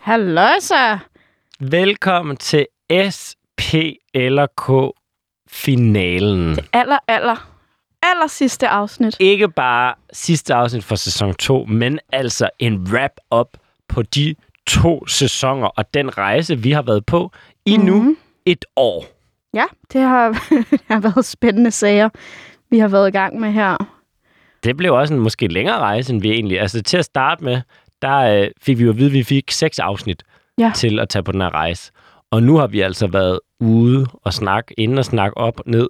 Hallo så. Velkommen til SP eller K finalen. Aller, aller, aller sidste afsnit. Ikke bare sidste afsnit for sæson 2, men altså en wrap-up på de to sæsoner og den rejse, vi har været på i mm-hmm. nu et år. Ja, det har, det har været spændende sager, vi har været i gang med her. Det blev også en måske længere rejse, end vi egentlig... Altså til at starte med, der øh, fik vi jo at vide, at vi fik seks afsnit Ja. til at tage på den her rejse. Og nu har vi altså været ude og snakke, inden og snakke op og ned.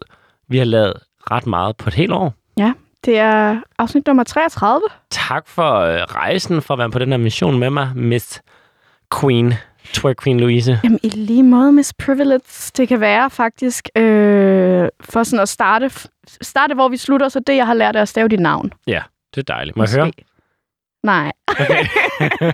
Vi har lavet ret meget på et helt år. Ja, det er afsnit nummer 33. Tak for øh, rejsen, for at være på den her mission med mig, Miss Queen, Twerk Queen Louise. Jamen, i lige måde, Miss Privilege, det kan være faktisk, øh, for sådan at starte, starte, hvor vi slutter, så det, jeg har lært, er at stave dit navn. Ja, det er dejligt. Må jeg høre? Nej. Okay.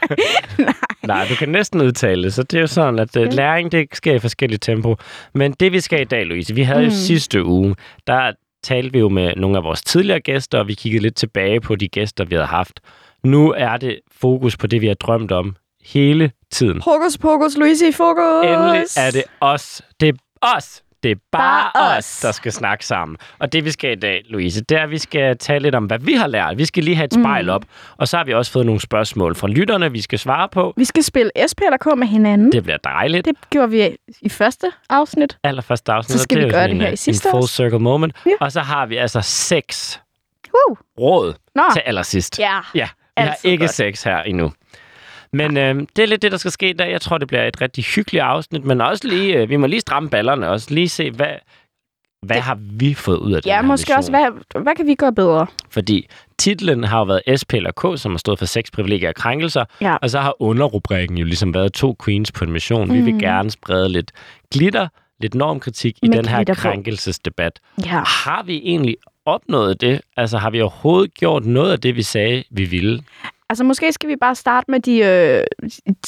Nej, du kan næsten udtale det, så det er jo sådan, at okay. læring, det sker i forskellige tempo. Men det, vi skal i dag, Louise, vi havde mm. jo sidste uge, der talte vi jo med nogle af vores tidligere gæster, og vi kiggede lidt tilbage på de gæster, vi havde haft. Nu er det fokus på det, vi har drømt om hele tiden. Hokus pokus, Louise i fokus. Endelig er det os. Det er os. Det er bare, Bare os, der skal snakke sammen. Og det, vi skal i dag, Louise, det er, at vi skal tale lidt om, hvad vi har lært. Vi skal lige have et spejl op. Og så har vi også fået nogle spørgsmål fra lytterne, vi skal svare på. Vi skal spille SP eller K med hinanden. Det, Det bliver dejligt. det gjorde vi i første afsnit. allerførste afsnit. Så skal og vi er gøre det her en, i sidste En full circle moment. Ja. Og så har vi altså seks Woo. råd Nå, til allersidst. ja. Ja, vi har Altid ikke godt. seks her endnu. Men øh, det er lidt det, der skal ske i dag. Jeg tror, det bliver et rigtig hyggeligt afsnit, men også lige, øh, vi må lige stramme ballerne også. Lige se, hvad, hvad har vi fået ud af den Ja, måske mission? også, hvad, hvad kan vi gøre bedre? Fordi titlen har jo været SP eller K, som har stået for seks privilegier og krænkelser. Ja. Og så har underrubrikken jo ligesom været to queens på en mission. Vi vil Mm. gerne sprede lidt glitter, lidt normkritik i Med den her krænkelsesdebat. Ja. Har vi egentlig opnået det? Altså har vi overhovedet gjort noget af det, vi sagde, vi ville? Altså, måske skal vi bare starte med de, øh,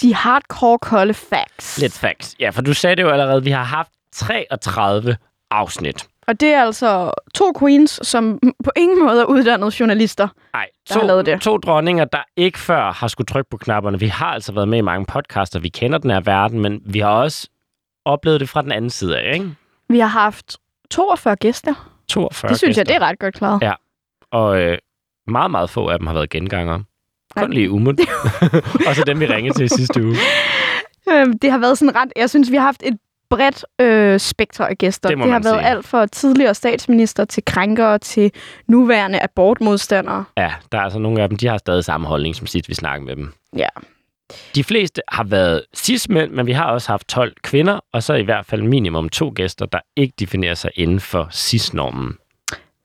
de hardcore kolde facts. Lidt facts. Ja, for du sagde det jo allerede, vi har haft 33 afsnit. Og det er altså to queens, som på ingen måde er uddannede journalister. Nej, Der har lavet det. to dronninger, der ikke før har skulle trykke på knapperne. Vi har altså været med i mange podcaster, vi kender den her verden, men vi har også oplevet det fra den anden side af, ikke? Vi har haft 42 gæster. 42 Det synes jeg, gæster. det er ret godt klaret. Ja. Og øh, meget, meget få af dem har været gengangere. Kun lige umut. og så dem, vi ringede til i sidste uge. Øhm, Det har været sådan ret... Jeg synes, vi har haft et bredt øh, spektrum af gæster. Det det har man været sige. alt fra tidligere statsminister til krænkere til nuværende abortmodstandere. Ja, der er altså nogle af dem, de har stadig samme holdning, som sidst vi snakkede med dem. Ja. De fleste har været cis-mænd, men vi har også haft 12 kvinder, og så i hvert fald minimum to gæster, der ikke definerer sig inden for cis-normen.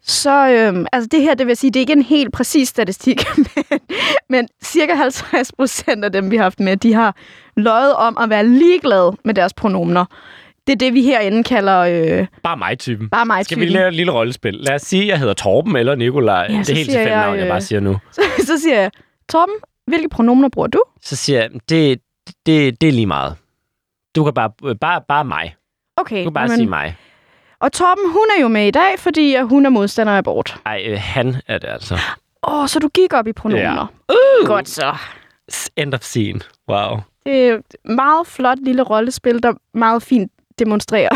Så øhm, altså det her, det vil sige, det er ikke en helt præcis statistik, men, men cirka 50 procent af dem, vi har haft med, de har løjet om at være ligeglade med deres pronomener. Det er det, vi herinde kalder øh, Bare mig-typen. bare mig Skal vi lave et lille rollespil? Lad os sige, at jeg hedder Torben eller Nikolaj. Ja, det er helt tilfældigt jeg, navn, jeg bare øh, siger nu. så, så siger jeg, Torben, hvilke pronomener bruger du? Så siger jeg, det, det, det er lige meget. Du kan bare, bare, bare mig. Okay, Du kan bare men- sige mig. Og Torben, hun er jo med i dag, fordi hun er modstander af abort. Ej, øh, han er det altså. Åh, så du gik op i pronomener. Uh! Godt så. End of scene. Wow. Det er et meget flot lille rollespil, der meget fint demonstrerer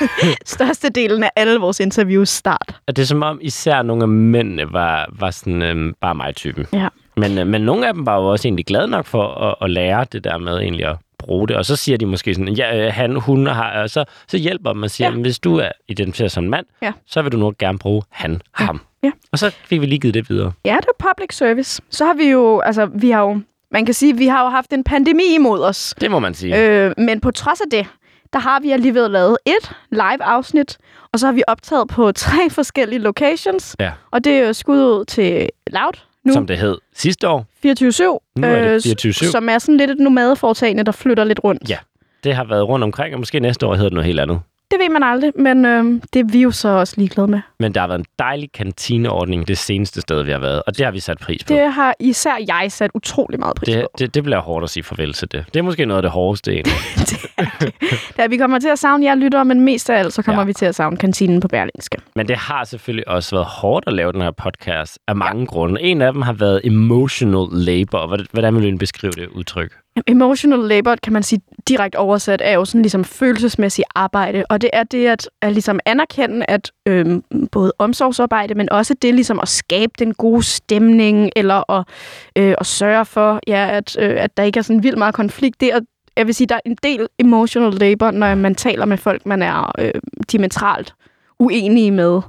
størstedelen af alle vores interviews start. Og det er som om især nogle af mændene var, var sådan øhm, bare mig-typen. Ja. Men, øh, men nogle af dem var jo også egentlig glade nok for at, at lære det der med egentlig at bruge det. Og så siger de måske sådan, ja, øh, han, hun har, og så, så hjælper man og siger, Ja. hvis du er identificeret som mand, Ja. så vil du nok gerne bruge han, ham. Ja. Og så fik vi lige givet det videre. Ja, det er public service. Så har vi jo, altså, vi har jo, man kan sige, vi har jo haft en pandemi imod os. Det må man sige. Øh, men på trods af det, der har vi alligevel lavet et live-afsnit, og så har vi optaget på tre forskellige locations. Ja. Og det er jo skud ud til Loud nu, Som det hed sidste år. 24-7, Nu er det øh, 24/7. som er sådan lidt et nomadeforetagende, der flytter lidt rundt. Ja. Det har været rundt omkring, og måske næste år hedder det noget helt andet. Det ved man aldrig, men øh, det er vi jo så også ligeglade med. Men der har været en dejlig kantineordning det seneste sted, vi har været, og det har vi sat pris på. Det har især jeg sat utrolig meget pris det, på. det, det bliver hårdt at sige farvel til det. Det er måske noget af det hårdeste egentlig. det er det. Da vi kommer til at savne jer lyttere, men mest af alt, så kommer Ja. vi til at savne kantinen på Berlingske. Men det har selvfølgelig også været hårdt at lave den her podcast af mange ja. grunde. En af dem har været emotional labor. Hvordan vil du beskrive det udtryk? Emotional labor, kan man sige direkte oversat, er jo sådan ligesom følelsesmæssigt arbejde. Og det er det at, at ligesom anerkende, at øhm, både omsorgsarbejde, men også det ligesom at skabe den gode stemning, eller at, øh, at sørge for, ja, at, øh, at der ikke er sådan vildt meget konflikt. Det er, jeg vil sige, der er en del emotional labor, når man taler med folk, man er øh, diametralt uenige med.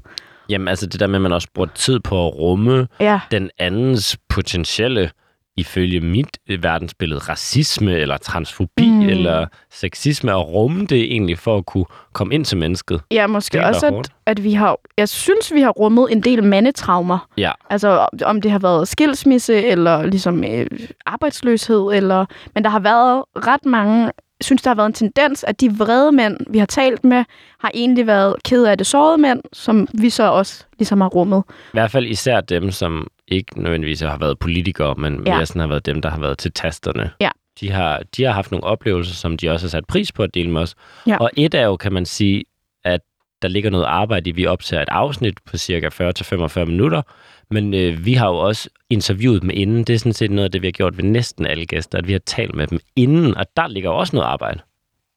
Jamen altså det der med, at man også bruger tid på at rumme Ja, den andens potentielle, ifølge mit øh, verdensbillede, racisme eller transfobi mm. Eller sexisme, og rumme det egentlig for at kunne komme ind til mennesket. ja måske Det også, at, at vi har, jeg synes, vi har rummet en del mandetraumer. Ja, Altså om- det har været skilsmisse eller ligesom øh, arbejdsløshed, eller men der har været ret mange synes, der har været en tendens, at de vrede mænd, vi har talt med, har egentlig været ked af det sårede mænd, som vi så også ligesom har rummet. i hvert fald især dem, som ikke nødvendigvis har været politikere, men Ja. mere sådan har været dem, der har været til tasterne. Ja. De har, de har haft nogle oplevelser, som de også har sat pris på at dele med os. Ja. Og et er jo, kan man sige, at der ligger noget arbejde i, vi optager et afsnit på cirka 40-45 minutter, men øh, vi har jo også interviewet dem inden. Det er sådan set noget af det, vi har gjort ved næsten alle gæster, at vi har talt med dem inden, og der ligger også noget arbejde.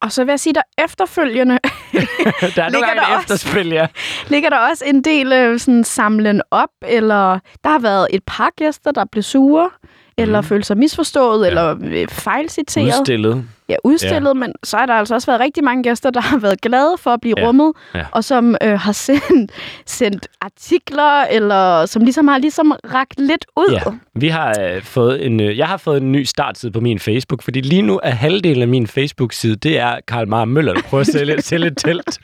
Og så vil jeg sige, der efterfølgende der er nogle Ligger gange der efterspil, ja. ligger der også en del øh, sådan samlen op, eller der har været et par gæster, der blev sure, eller Mhm. følte sig misforstået, Ja. eller øh, fejlciteret. Udstillet. Ja, udstillet, ja. men så har der altså også været rigtig mange gæster, der har været glade for at blive Ja. rummet, Ja. og som øh, har sendt, sendt artikler, eller som ligesom har ligesom rakt lidt ud. Ja. Vi har øh, fået en, øh, jeg har fået en ny startside på min Facebook, fordi lige nu er halvdelen af min Facebook-side, det er Karl Mar Møller, der prøver at sælge, sælge et telt.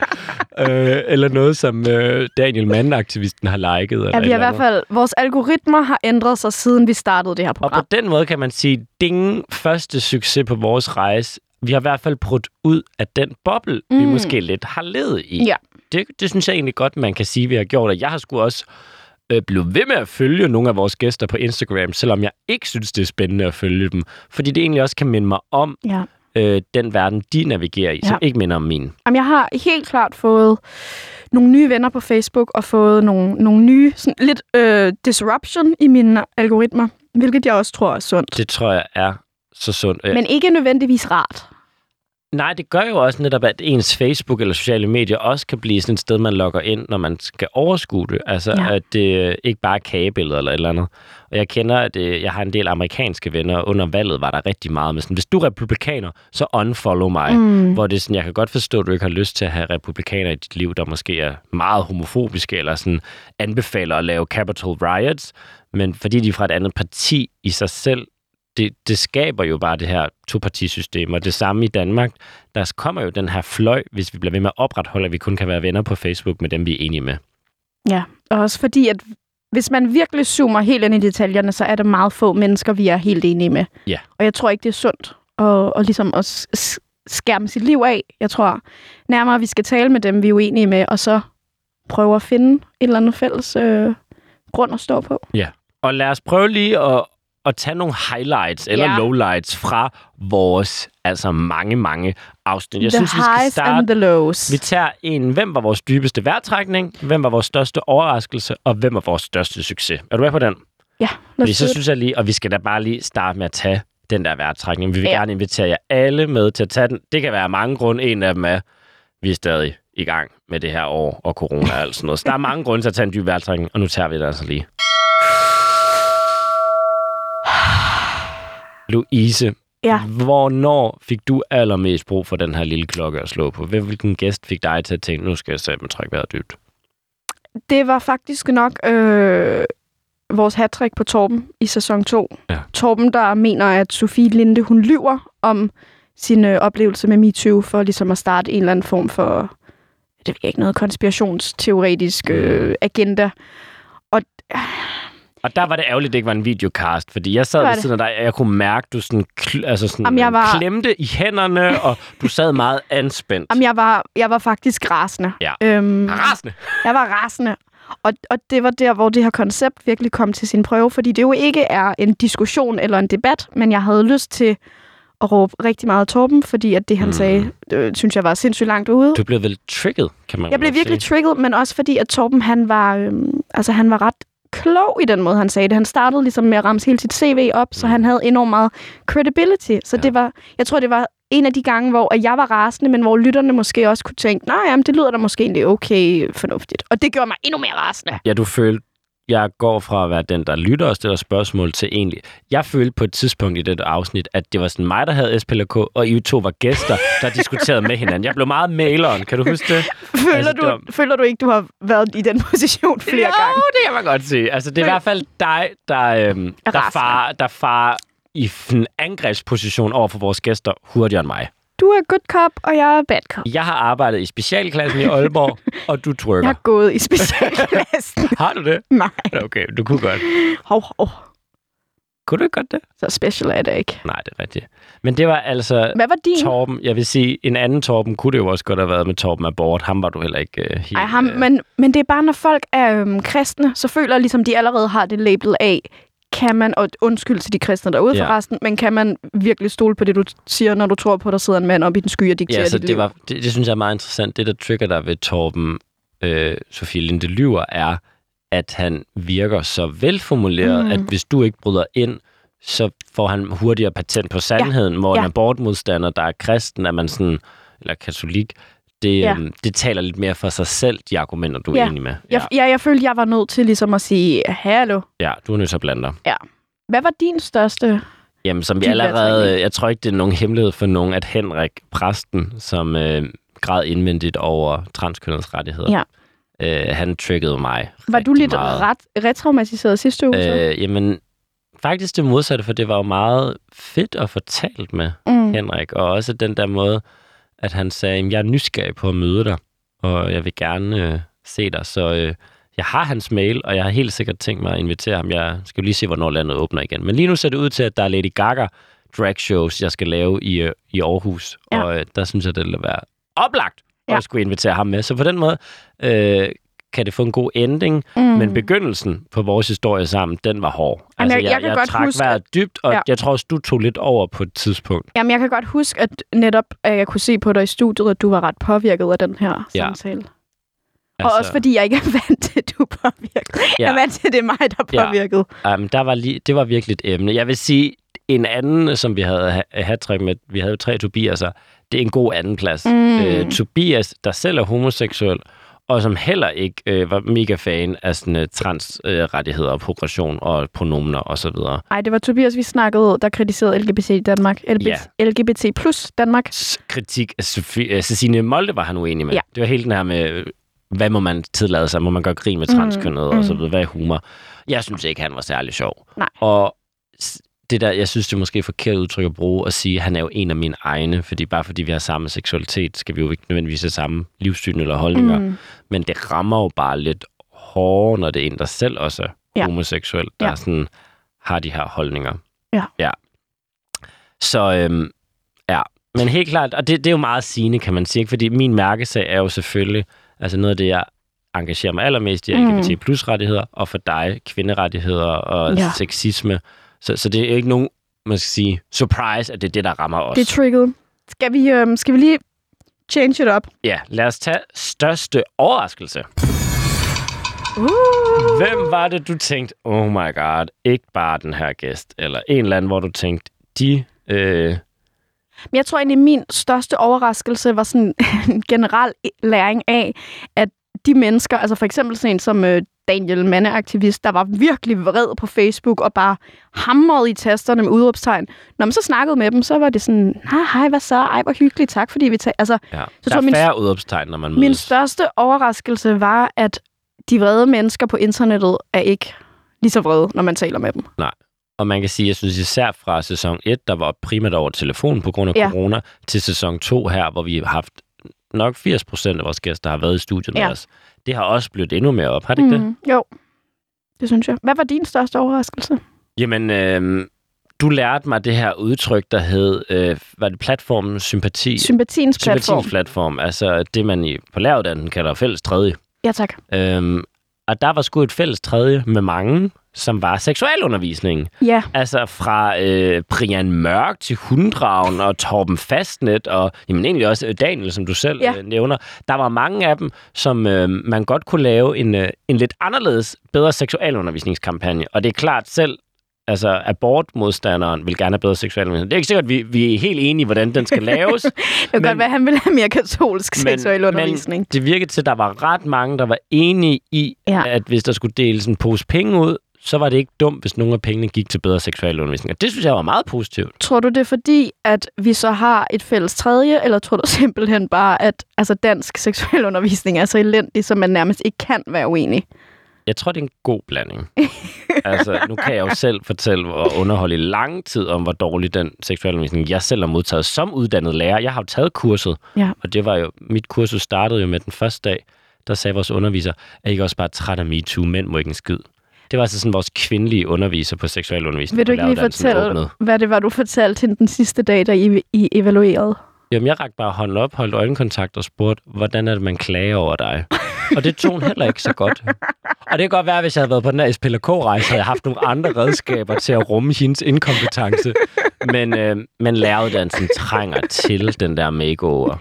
Øh, eller noget, som øh, Daniel Mann-aktivisten har liket. Eller Ja, vi har i hvert fald, vores algoritmer har ændret sig, siden vi startede det her Og program. på den måde kan man sige, ding, første succes på vores rejse. Vi har i hvert fald brudt ud af den boble, mm. vi måske lidt har levet i. Ja. Det, det synes jeg egentlig godt, man kan sige, vi har gjort. Og jeg har sgu også øh, blevet ved med at følge nogle af vores gæster på Instagram, selvom jeg ikke synes, det er spændende at følge dem. Fordi det egentlig også kan minde mig om Ja. øh, den verden, de navigerer i, ja. som ikke minder om min. Jamen, jeg har helt klart fået nogle nye venner på Facebook, og fået nogle, nogle nye, sådan lidt øh, disruption i mine algoritmer, hvilket jeg også tror er sundt. Det tror jeg er så sundt. Men ikke nødvendigvis rart. Nej, det gør jo også netop, at ens Facebook eller sociale medier også kan blive sådan et sted, man logger ind, når man skal overskue det. Altså, ja. At det øh, ikke bare er kagebilleder eller et eller andet. Og jeg kender, at øh, jeg har en del amerikanske venner, og under valget var der rigtig meget med sådan, hvis du er republikaner, så unfollow mig. Mm. Hvor det er sådan, jeg kan godt forstå, at du ikke har lyst til at have republikaner i dit liv, der måske er meget homofobiske, eller sådan anbefaler at lave capital riots, men fordi de er fra et andet parti i sig selv, det, det skaber jo bare det her topartisystem, og det samme i Danmark. Der kommer jo den her fløj, hvis vi bliver ved med at opretholde, at vi kun kan være venner på Facebook med dem, vi er enige med. Ja, og også fordi, at hvis man virkelig zoomer helt ind i detaljerne, så er det meget få mennesker, vi er helt enige med. Ja. Og jeg tror ikke, det er sundt at, at, ligesom at skærme sit liv af. Jeg tror nærmere, vi skal tale med dem, vi er uenige med, og så prøve at finde et eller andet fælles øh, grund at stå på. Og lad os prøve lige at, at tage nogle highlights eller Ja. lowlights fra vores altså mange, mange afsnit. Jeg the synes, vi skal starte and the lows. Vi tager en, hvem var vores dybeste vejrtrækning, hvem var vores største overraskelse, og hvem var vores største succes. Er du med på den? Ja, Fordi så synes jeg lige, og vi skal da bare lige starte med at tage den der vejrtrækning. Vi vil ja. Gerne invitere jer alle med til at tage den. Det kan være mange grunde. En af dem er, vi er stadig i gang med det her år og corona og alt sådan noget. Så der er mange grunde til at tage en dyb vejrtrækning, og nu tager vi det altså lige. Louise, Ja. hvornår fik du allermest brug for den her lille klokke at slå på? Hvilken gæst fik dig til at tænke, nu skal jeg sætte trække vejret dybt? Det var faktisk nok øh, vores hattrick på Torben i sæson 2. Ja. Torben, der mener, at Sofie Linde, hun lyver om sin øh, oplevelse med MeToo, for ligesom at starte en eller anden form for, det ved jeg ikke, noget konspirationsteoretisk øh, agenda. Og øh, Og der var det ærgerligt, at det ikke var en videocast, fordi jeg sad ved siden af dig, og jeg kunne mærke, du sådan, kl- altså sådan Jamen, jeg var- klemte i hænderne, og du sad meget anspændt. Jamen, jeg var, jeg var faktisk rasende. Ja. Øhm, Rasende. jeg var rasende. Og, og det var der, hvor det her koncept virkelig kom til sin prøve, fordi det jo ikke er en diskussion eller en debat, men jeg havde lyst til at råbe rigtig meget Torben, fordi at det, han Mm. sagde, det, synes jeg var sindssygt langt ude. Du blev vel trigget, kan man Jeg blev virkelig sige. trigget, men også fordi, at Torben, han var, øhm, altså, han var ret klog i den måde, han sagde det. Han startede ligesom med at ramse hele sit CV op, så Mm. han havde enormt meget credibility. Så Ja. det var, jeg tror, det var en af de gange, hvor jeg var rasende, men hvor lytterne måske også kunne tænke, nej, jamen, det lyder da måske egentlig okay fornuftigt. Og det gjorde mig endnu mere rasende. Ja, du følte, jeg går fra at være den, der lytter og stiller spørgsmål til egentlig. Jeg følte på et tidspunkt i det afsnit, at det var sådan mig, der havde SPLK, og I to var gæster, der diskuterede med hinanden. Jeg blev meget maileren, kan du huske det? Føler, Altså, altså, det var- du, føler du ikke, du har været i den position flere jo, gange? det kan man godt sige. Altså, det er i hvert fald dig, der, øhm, Er der, far, der far i en angrebsposition over for vores gæster hurtigere end mig. Du er good cop, og jeg er bad cop. Jeg har arbejdet i specialklassen i Aalborg, og du Jeg trykker. har gået i specialklassen. Har du det? nej, Okay, du kunne godt. hov, hov. Kunne du ikke godt det? Så special er det ikke. Nej, det er rigtigt. Men det var altså Hvad var din? Torben. Jeg vil sige, en anden Torben kunne det jo også godt have været med Torben Abort. Ham var du heller ikke uh, helt... Ej, ham, øh, men, men det er bare, når folk er øhm, kristne, så føler jeg ligesom, de allerede har det label af, kan man, og undskyld til de kristne derude Ja. forresten, men kan man virkelig stole på det, du siger, når du tror på, at der sidder en mand oppe i den sky og dikterer Ja, så dit det, liv? var, det, det synes jeg er meget interessant. Det, der trigger dig ved Torben øh, Sofie Linde Lyver, er, at han virker så velformuleret, mm. At hvis du ikke bryder ind, så får han hurtigere patent på sandheden, ja. hvor en Ja. abortmodstander, der er kristen, er man sådan, eller katolik, det, ja. Ja. øhm, det taler lidt mere for sig selv, de argumenter, du er Ja. enig med. Jeg, ja, jeg følte, jeg var nødt til ligesom at sige, hallo, ja, du er nødt til at blande dig. hvad var din største... Jamen, som vi allerede... vejrtrækning. Jeg tror ikke, det er nogen hemmelighed for nogen, at Henrik, præsten, som øh, græd indvendigt over transkønnets rettigheder, Ja. øh, han triggede mig Var du lidt meget. ret retraumatiseret sidste uge? så? Øh, jamen, faktisk det modsatte, for det var jo meget fedt at få talt med mm. Henrik, og også den der måde, at han sagde, "Jamen, jeg er nysgerrig på at møde dig, og jeg vil gerne øh, se dig, så øh, jeg har hans mail, og jeg har helt sikkert tænkt mig at invitere ham. Jeg skal jo lige se, hvornår landet åbner igen. Men lige nu ser det ud til, at der er Lady Gaga drag shows, jeg skal lave i, øh, i Aarhus, Ja. og øh, der synes jeg, det vil være oplagt at Ja. skulle invitere ham med. Så på den måde øh, kan det få en god ending, Mm. men begyndelsen på vores historie sammen, den var hård. Altså, Jamen, jeg- jeg kan jeg godt trak huske, vejret dybt, og Ja. jeg tror også, du tog lidt over på et tidspunkt. Jamen, jeg kan godt huske, at netop at jeg kunne se på dig i studiet, at du var ret påvirket af den her Ja. samtale. Altså... Og også fordi jeg ikke er vant til, at du er påvirket. Ja. Jeg er vant til, at det er mig, der er Ja. påvirket. Um, der var lige, det var virkelig et emne. Jeg vil sige, en anden, som vi havde ha- hat med, vi havde jo tre Tobiaser, det er en god anden plads. Mm. Øh, Tobias, der selv er homoseksuel, og som heller ikke øh, var mega fan af sådan uh, transrettigheder øh, og progression og pronomener osv. Nej, det var Tobias, vi snakkede, der kritiserede LGBT i Danmark. LGBT, Ja. LGBT plus Danmark. Kritik af Sofie, uh, Cecilie Molde var han uenig med. Ja. Det var hele den her med, øh, hvad må man tillade sig? Må man gøre grin med Mm, transkønnet mm. og så videre? Hvad er humor? Jeg synes ikke, han var særlig sjov. Nej. Og det der, jeg synes, det er måske forkert udtryk at bruge, at sige, at han er jo en af mine egne, fordi bare fordi vi har samme seksualitet, skal vi jo ikke nødvendigvis have samme livssyn eller holdninger. Mm. Men det rammer jo bare lidt hårdere, når det er en, der selv også er Ja. homoseksuel, der Ja. sådan, har de her holdninger. Ja. ja. Så øhm, ja, men helt klart, og det, det er jo meget sigende, kan man sige, fordi min mærkesag er jo selvfølgelig, altså noget af det, jeg engagerer mig allermest i, Mm. LGBT plus rettigheder, og for dig, kvinderettigheder og Ja. sexisme. Så, så det er ikke nogen, man skal sige, surprise, at det er det, der rammer os. Det er trigget. Skal vi, øhm, skal vi lige change it up? Ja, lad os tage største overraskelse. Uh. Hvem var det, du tænkte, oh my god, ikke bare den her gæst, eller en eller anden, hvor du tænkte, de... Øh, Men jeg tror egentlig, min største overraskelse var sådan en generel læring af, at de mennesker, altså for eksempel sådan en som øh, Daniel, mandeaktivist, der var virkelig vred på Facebook og bare hamrede i tasterne med udråbstegn. Når man så snakkede med dem, så var det sådan, nej, hej, hvad så? Ej, hvor hyggeligt, tak fordi vi tager... Altså, ja. Så der er min- færre udopstegn, når man mødes. min største overraskelse var, at de vrede mennesker på internettet er ikke lige så vrede, når man taler med dem. Og man kan sige, jeg synes især fra sæson 1, der var primært over telefon på grund af ja. corona, til sæson 2 her, hvor vi har haft nok 80 procent af vores gæster, der har været i studiet Ja. med os. Det har også blødt endnu mere op, har det ikke det? Mm, jo, Det synes jeg. Hvad var din største overraskelse? Jamen, øh, du lærte mig det her udtryk, der hed, øh, var det platformen sympati? Sympatiens platform. Sympatiens platform, altså det, man i, på læreruddannelsen kalder fælles tredje. Ja, tak. Øhm, og der var sgu et fælles tredje med mange, som var seksualundervisning. Ja. Altså fra øh, Brian Mørk til Hundragen og Torben Fastnet og jamen egentlig også øh, Daniel, som du selv Ja. øh, nævner. Der var mange af dem, som øh, man godt kunne lave en, øh, en lidt anderledes, bedre seksualundervisningskampagne. Og det er klart selv, altså abortmodstanderen vil gerne have bedre seksualundervisning. Det er ikke sikkert, at vi, vi er helt enige, hvordan den skal laves. Det kan Men- godt være, at han ville have mere katolsk seksuel undervisning. Men det virkede til, at der var ret mange, der var enige i, Ja. ja. at hvis der skulle deles en pose penge ud, så var det ikke dumt, hvis nogle af pengene gik til bedre seksualundervisning. Og det synes jeg var meget positivt. Tror du det er fordi, at vi så har et fælles tredje, eller tror du simpelthen bare, at altså, dansk seksuel undervisning er så elendig, så man nærmest ikke kan være uenig? Jeg tror, det er en god blanding. altså, nu kan jeg jo selv fortælle og underholde i lang tid om, hvor dårlig den seksualundervisning, jeg selv har modtaget som uddannet lærer. Jeg har jo taget kurset, Ja. og det var jo, mit kursus startede jo med den første dag, der sagde vores underviser, er I ikke også bare træt af MeToo, mænd må ikke en skid. Det var altså sådan vores kvindelige underviser på seksualundervisning. Vil du ikke lige fortælle, åbnede. hvad det var, du fortalte til den sidste dag, da I, I evaluerede? Jamen, jeg rakte bare hånden op, holdt øjenkontakt og spurgte, hvordan er det, man klager over dig? Og det tog hun heller ikke så godt. Og det kan godt være, hvis jeg havde været på den her SPLK-rejse, havde jeg haft nogle andre redskaber til at rumme hendes inkompetence. Men, øh, men læreruddannelsen trænger til den der makeover.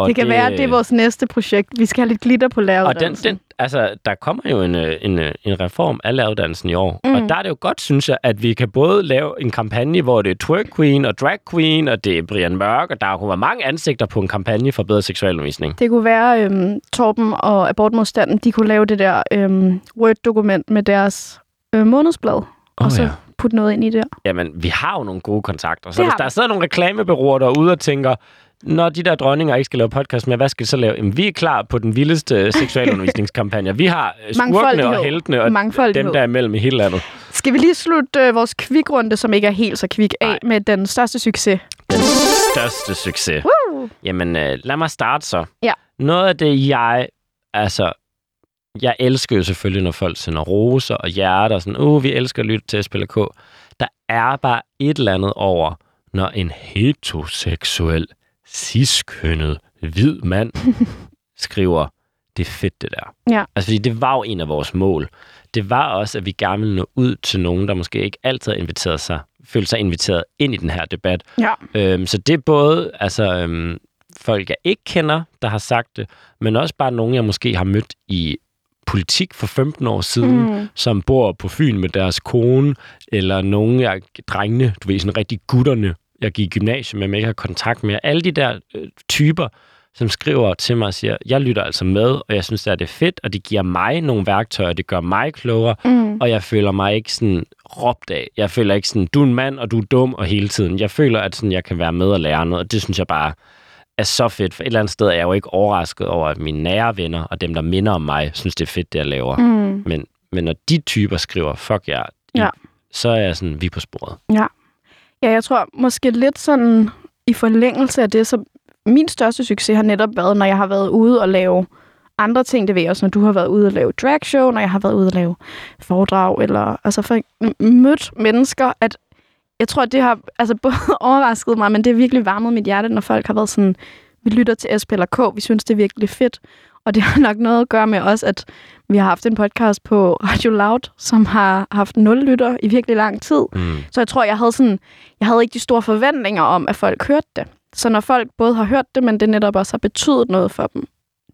Og det kan det... være, at det er vores næste projekt. Vi skal have lidt glitter på Og den, læreruddannelsen. den, altså, der kommer jo en, øh, en, øh, en reform af læreruddannelsen i år. Mm. Og der er det jo godt, synes jeg, at vi kan både lave en kampagne, hvor det er twerk queen og drag queen, og det er Brian Mørk, og der kunne være mange ansigter på en kampagne for bedre seksualundervisning. Det kunne være, øhm, Torben og abortmodstanden, de kunne lave det der øhm, Word-dokument med deres øh, månedsblad, oh, og så ja. putte noget ind i det. Jamen, vi har jo nogle gode kontakter. Så Det hvis der sidder nogle reklamebyråer derude og tænker, når de der dronninger ikke skal lave podcast med, hvad skal de så lave? Jamen, vi er klar på den vildeste seksualundervisningskampagne. Vi har øh, skurkene og heltene og dem, der er imellem i hele landet. Skal vi lige slutte øh, vores kvikrunde, som ikke er helt så kvik, af Nej. med den største succes? Den største succes. Woo! Jamen, øh, lad mig starte så. Ja. Noget af det, jeg... Altså, jeg elsker jo selvfølgelig, når folk sender roser og hjerter og sådan, uh, vi elsker at lytte til SPLK. Der er bare et eller andet over, når en heteroseksuel, ciskønnet, hvid mand skriver, det er fedt det der. Ja. Altså, fordi det var jo en af vores mål. Det var også, at vi gerne ville nå ud til nogen, der måske ikke altid inviteret sig, følt sig inviteret ind i den her debat. Ja. Øhm, så det er både altså, øhm, folk, jeg ikke kender, der har sagt det, men også bare nogen, jeg måske har mødt i politik for 15 år siden, Mm. som bor på Fyn med deres kone, eller nogen, jeg drengene, du ved, sådan rigtig gutterne, jeg gik i gymnasiet med, men ikke har kontakt med. Alle de der øh, typer, som skriver til mig og siger, jeg lytter altså med, og jeg synes, at det er fedt, og det giver mig nogle værktøjer, det gør mig klogere, Mm. og jeg føler mig ikke sådan råbt af. Jeg føler ikke sådan, du er en mand, og du er dum, og hele tiden. Jeg føler, at sådan, jeg kan være med og lære noget, og det synes jeg bare er så fedt. For et eller andet sted er jeg jo ikke overrasket over, at mine nære venner, og dem, der minder om mig, synes, det er fedt, det jeg laver. Mm. Men, men når de typer skriver, fuck jer, Ja. så er jeg sådan, vi er på sporet. Ja, Ja, jeg tror måske lidt sådan i forlængelse af det, så min største succes har netop været, når jeg har været ude og lave andre ting. Det ved jeg også, når du har været ude og lave dragshow, når jeg har været ude og lave foredrag, eller altså for mødt mennesker, at jeg tror, at det har altså både overrasket mig, men det har virkelig varmet mit hjerte, når folk har været sådan, vi lytter til SPLK, vi synes, det er virkelig fedt. Og det har nok noget at gøre med også, at vi har haft en podcast på Radio Loud, som har haft nul lytter i virkelig lang tid. Mm. Så jeg tror, jeg havde sådan, jeg havde ikke de store forventninger om, at folk hørte det. Så når folk både har hørt det, men det netop også har betydet noget for dem,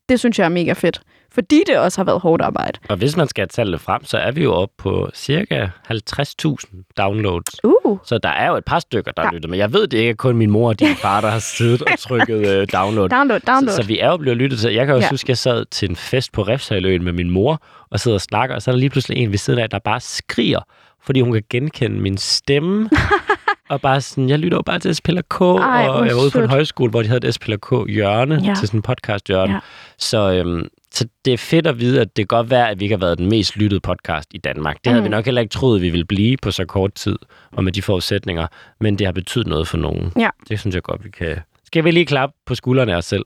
det synes jeg er mega fedt. Fordi det også har været hårdt arbejde. Og hvis man skal have tallet frem, så er vi jo oppe på cirka 50.000 downloads. Uh, Så der er jo et par stykker, der Ja. lytter. Men jeg ved, det ikke er kun min mor og din far, der har siddet og trykket uh, download. download, download. Så, så vi er jo blevet lyttet til. Jeg kan jo Ja. huske, at jeg sad til en fest på Refshaløen med min mor, og sidder og snakker, og så er der lige pludselig en ved siden af, der bare skriger, fordi hun kan genkende min stemme. og bare sådan, jeg lytter jo bare til SPLK, Ej, og jeg var ude på en højskole, hvor de havde et SPLK-hjørne ja. til sådan en podcast-hjørne. Ja. Så, øhm, så det er fedt at vide, at det kan godt være, at vi ikke har været den mest lyttede podcast i Danmark. Det havde Mm. vi nok heller ikke troet, vi ville blive på så kort tid, og med de forudsætninger. Men det har betydet noget for nogen. Ja. Det synes jeg godt, vi kan skal vi lige klappe på skuldrene af os selv.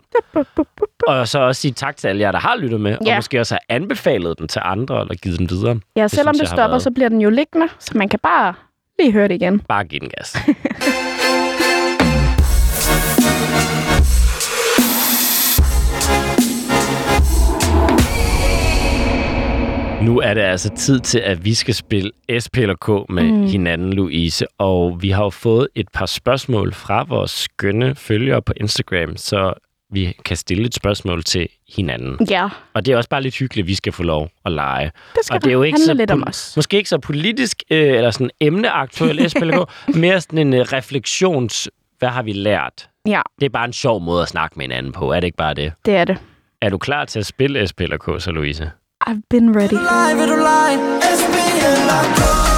Og så også sige tak til alle jer, der har lyttet med, Ja. og måske også har anbefalet den til andre, eller givet den videre. Ja, selvom synes det stopper, været- så bliver den jo liggende, så man kan bare lige høre det igen. Bare giv den gas. Nu er det altså tid til, at vi skal spille SP eller K med mm. hinanden, Louise. Og vi har jo fået et par spørgsmål fra vores skønne følgere på Instagram, så vi kan stille et spørgsmål til hinanden. Ja, Og det er også bare lidt hyggeligt, at vi skal få lov at lege. det skal Og det er jo ikke så lidt om os. Måske ikke så politisk øh, eller sådan emneaktuel SPLK, mere sådan en øh, refleksions... Hvad har vi lært? Ja, Det er bare en sjov måde at snakke med hinanden på. Er det ikke bare det? det er det. Er du klar til at spille SPLK, så Louise? I've been ready. K? K? K? K?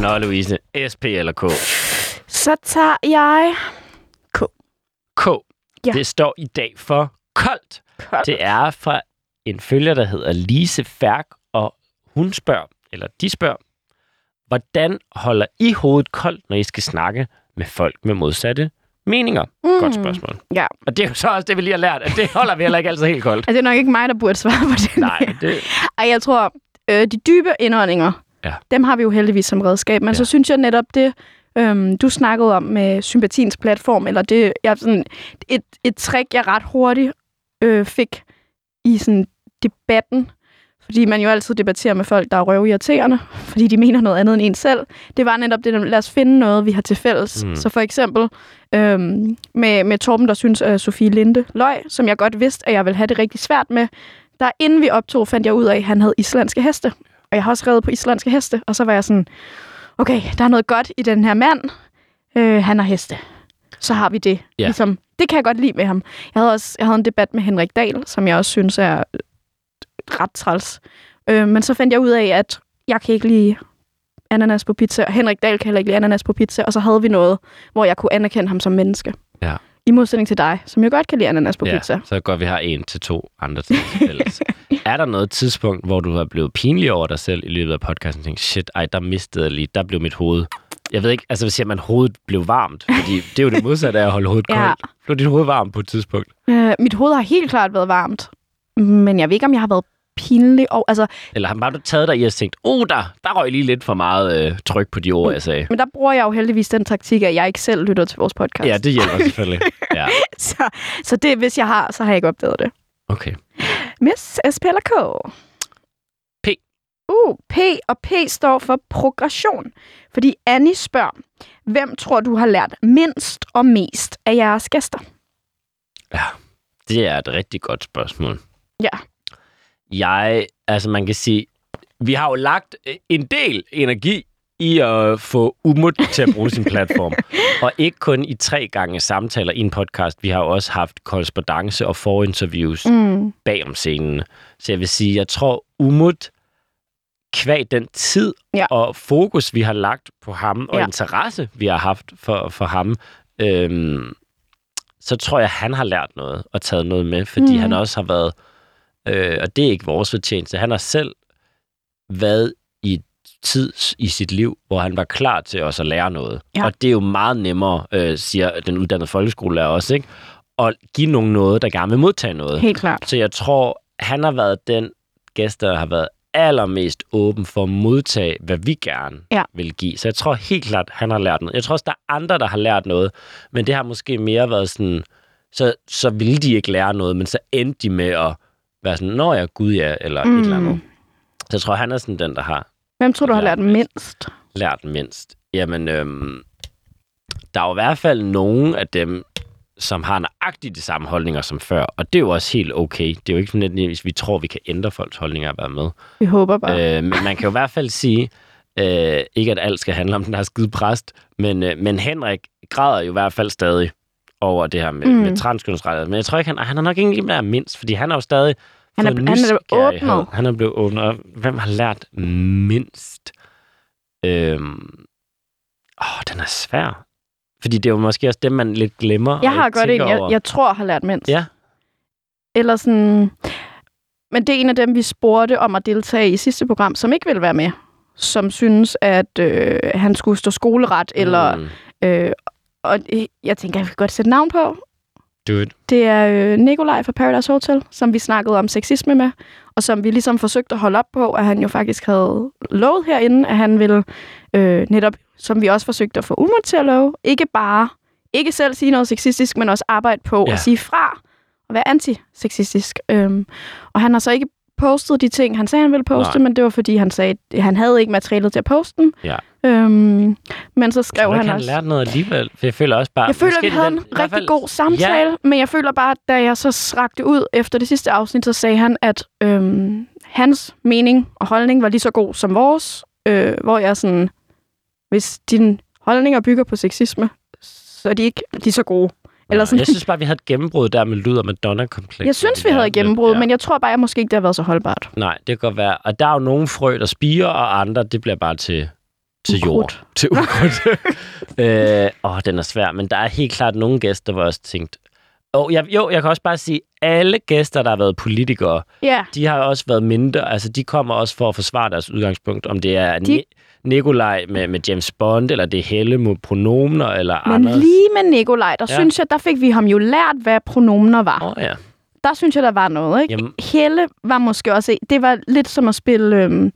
Nå, Louise. SP eller K? Så tager jeg K. Ja. Det står i dag for koldt. Det er fra en følger, der hedder Lise Færk, og hun spørger, eller de spørger, hvordan holder I hovedet koldt, når I skal snakke med folk med modsatte meninger? Mm. Godt spørgsmål. Ja, Og det er jo så også det, vi lige har lært, at det holder vi heller ikke altid helt koldt. altså, det er nok ikke mig, der burde svare på det. Nej, det, Ej, jeg tror, øh, de dybe indåndinger, Ja. dem har vi jo heldigvis som redskab. Men Ja. så synes jeg netop det, øhm, du snakkede om med sympatiens platform, eller det, jeg, sådan, et, et trick, jeg ret hurtigt øh, fik i sådan debatten, fordi man jo altid debatterer med folk, der er røvirriterende, fordi de mener noget andet end en selv. Det var netop det, der, lad os finde noget, vi har til fælles. Mm. Så for eksempel øhm, med, med Torben, der synes, at Sofie Linde løg, som jeg godt vidste, at jeg ville have det rigtig svært med, der inden vi optog, fandt jeg ud af, at han havde islandske heste. Og jeg har også reddet på islandske heste. Og så var jeg sådan, okay, der er noget godt i den her mand. Øh, han har heste. Så har vi det. Ja. Ligesom, det kan jeg godt lide med ham. Jeg havde også jeg havde en debat med Henrik Dahl, som jeg også synes er øh, ret træls. Øh, men så fandt jeg ud af, at jeg kan ikke lide ananas på pizza, og Henrik Dahl kan heller ikke lide ananas på pizza, og så havde vi noget, hvor jeg kunne anerkende ham som menneske. Ja. I modsætning til dig, som jo godt kan lide ananas på ja, pizza. så godt, vi har en til to andre ting fælles. er der noget tidspunkt, hvor du har blevet pinlig over dig selv i løbet af podcasten, og tænkt, shit, ej, der mistede jeg lige, der blev mit hoved. Jeg ved ikke, altså siger man, hovedet blev varmt? Fordi det er jo det modsatte af at holde hovedet Ja. koldt. Blev dit hoved varmt på et tidspunkt? Øh, mit hoved har helt klart været varmt, men jeg ved ikke, om jeg har været pinlig. Og, altså, Eller har du taget dig i og tænkt, oh, der, der røg lige lidt for meget øh, tryk på de ord, jeg sagde. men der bruger jeg jo heldigvis den taktik, at jeg ikke selv lytter til vores podcast. Ja, det hjælper selvfølgelig. Ja, så, så det, hvis jeg har, så har jeg ikke opdaget det. okay. Miss eller K? Uh, P og P står for progression. Fordi Annie spørger, hvem tror du har lært mindst og mest af jeres gæster? Det er et rigtig godt spørgsmål. Ja. Jeg, altså man kan sige, vi har jo lagt øh, en del energi i at få Umut til at bruge sin platform. Og ikke kun i tre gange samtaler i en podcast. Vi har jo også haft korrespondence og forinterviews Mm. bag om scenen. Så jeg vil sige, jeg tror Umut, kvæg den tid Ja. og fokus, vi har lagt på ham, og Ja. interesse, vi har haft for, for ham, øhm, så tror jeg, han har lært noget og taget noget med, fordi Mhm. han også har været, øh, og det er ikke vores fortjeneste, han har selv været i tid i sit liv, hvor han var klar til også at lære noget. Ja. Og det er jo meget nemmere, øh, siger den uddannede folkeskolelærer også, ikke? at give nogen noget, der gerne vil modtage noget. Helt klart. Så jeg tror, han har været den gæst, der har været allermest åben for at modtage, hvad vi gerne Ja. vil give. Så jeg tror helt klart, han har lært noget. Jeg tror også, der er andre, der har lært noget, men det har måske mere været sådan, så, så ville de ikke lære noget, men så endte de med at være sådan, nå ja, gud ja, eller mm. et eller andet. Så jeg tror, han er sådan den, der har Hvem tror du har Lært lært mindst? lært mindst. Jamen, øhm, der er jo i hvert fald nogen af dem, som har nøjagtigt de samme holdninger som før, og det er jo også helt okay. Det er jo ikke nødvendigvis, vi tror, vi kan ændre folks holdninger at være med. Vi håber bare. Øh, men man kan jo i hvert fald sige, øh, ikke at alt skal handle om den her skide præst, men, øh, men Henrik græder jo i hvert fald stadig over det her med, mm. Med transkønsrettigheder. Men jeg tror ikke, han, han er nok ikke mere mindst, fordi han er jo stadig Han er- han er blevet åbnet. Han er blevet åbnet. Og hvem har lært mindst? Øhm, åh, den er svær. Fordi det er jo måske også dem, man lidt glemmer. Jeg har godt en, jeg, jeg tror har lært mindst. Ja. Eller sådan... Men det er en af dem, vi spurgte om at deltage i sidste program, som ikke ville være med. Som synes, at øh, han skulle stå skoleret, mm. eller... Øh, og øh, jeg tænker, jeg kan godt sætte navn på. Do it. Det er øh, Nikolaj fra Paradise Hotel, som vi snakkede om sexisme med, og som vi ligesom forsøgte at holde op på, at han jo faktisk havde lovet herinde, at han ville øh, netop, som vi også forsøgte at få Umut til at love, ikke bare, ikke selv sige noget sexistisk, men også arbejde på Ja. at sige fra og være antisexistisk. Øhm, og han har så ikke postet de ting, han sagde, han ville poste, Nej. men det var, fordi han sagde, at han havde ikke materialet til at poste den. Ja. Øhm, men så skrev du han han også... lærte noget alligevel? For jeg føler også bare... Jeg føler, vi havde den- en rigtig fald- god samtale, ja. men jeg føler bare, at da jeg så rakte ud efter det sidste afsnit, så sagde han, at øhm, hans mening og holdning var lige så god som vores, øh, hvor jeg sådan, hvis dine holdninger bygger på sexisme, så er de ikke lige så gode. Eller sådan, Jeg synes bare, vi havde et gennembrud der med lyd og Madonna-kompleks. jeg synes, vi havde gennembrud, ja. men jeg tror bare, at måske ikke, det har været så holdbart. Nej, det kan godt være. Og der er jo nogle frø, der spiger, og andre, det bliver bare til, til jord. Ukrudt. Til ukrudt. øh, åh, den er svær. Men der er helt klart nogle gæster, hvor jeg også tænkt... Oh, jeg, jo, jeg kan også bare sige, alle gæster, der har været politikere, Ja, de har også været mindre. Altså, de kommer også for at forsvare deres udgangspunkt. Om det er de... Nikolaj med, med James Bond, eller det er Helle mod pronomener, eller men Anders. lige med Nikolaj, der Ja. synes jeg, der fik vi ham jo lært, hvad pronomener var. Oh, ja. der synes jeg, der var noget. Ikke? Jamen- Helle var måske også... Det var lidt som at spille øhm,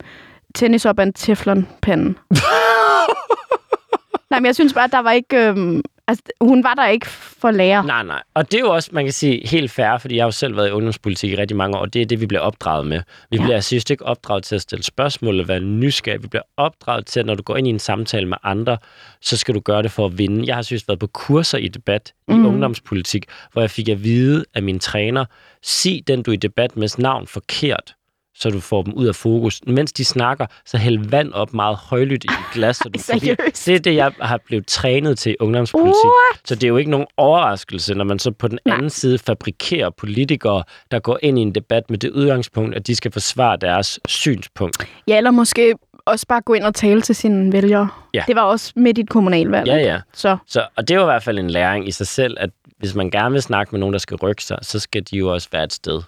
tennis op af en teflonpande. Nej, men jeg synes bare, at der var ikke... Øhm, altså, hun var der ikke for lærer. Nej, nej. Og det er jo også, man kan sige, helt fair, fordi jeg har jo selv været i ungdomspolitik i rigtig mange år, og det er det, vi bliver opdraget med. Vi Ja. bliver, synes ikke, opdraget til at stille spørgsmål eller være nysgerrig. Vi bliver opdraget til, at når du går ind i en samtale med andre, så skal du gøre det for at vinde. Jeg har synes været på kurser i debat i Mm. ungdomspolitik, hvor jeg fik at vide af min træner, sig den, du er i debat med navn forkert så du får dem ud af fokus. Mens de snakker, så hæld vand op meget højlydt i et glas, så du forvirrer. Det er det, jeg har blevet trænet til ungdomspolitik. What? Så det er jo ikke nogen overraskelse, når man så på den Nej. anden side fabrikerer politikere, der går ind i en debat med det udgangspunkt, at de skal forsvare deres synspunkt. Ja, eller måske også bare gå ind og tale til sine vælgere. Ja. Det var også midt i et kommunalvalg. Ja, ja. Så Så, og det er jo i hvert fald en læring i sig selv, at hvis man gerne vil snakke med nogen, der skal rykke sig, så skal de jo også være et sted,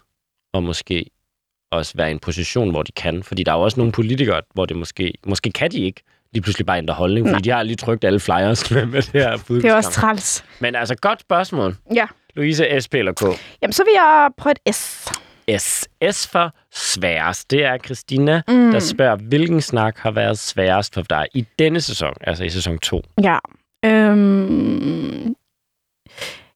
og måske også være i en position, hvor de kan. Fordi der er jo også nogle politikere, hvor det måske, måske kan de ikke lige pludselig bare ændre holdning, fordi Nej. de har lige trykt alle flyers med, med det her det er også træls. Men altså, godt spørgsmål. Ja. Louise, SP eller K? Jamen, så vil jeg prøve et S. S. S for sværest. Det er Christina, mm. der spørger, hvilken snak har været sværest for dig i denne sæson, altså i sæson 2. Ja. Øhm...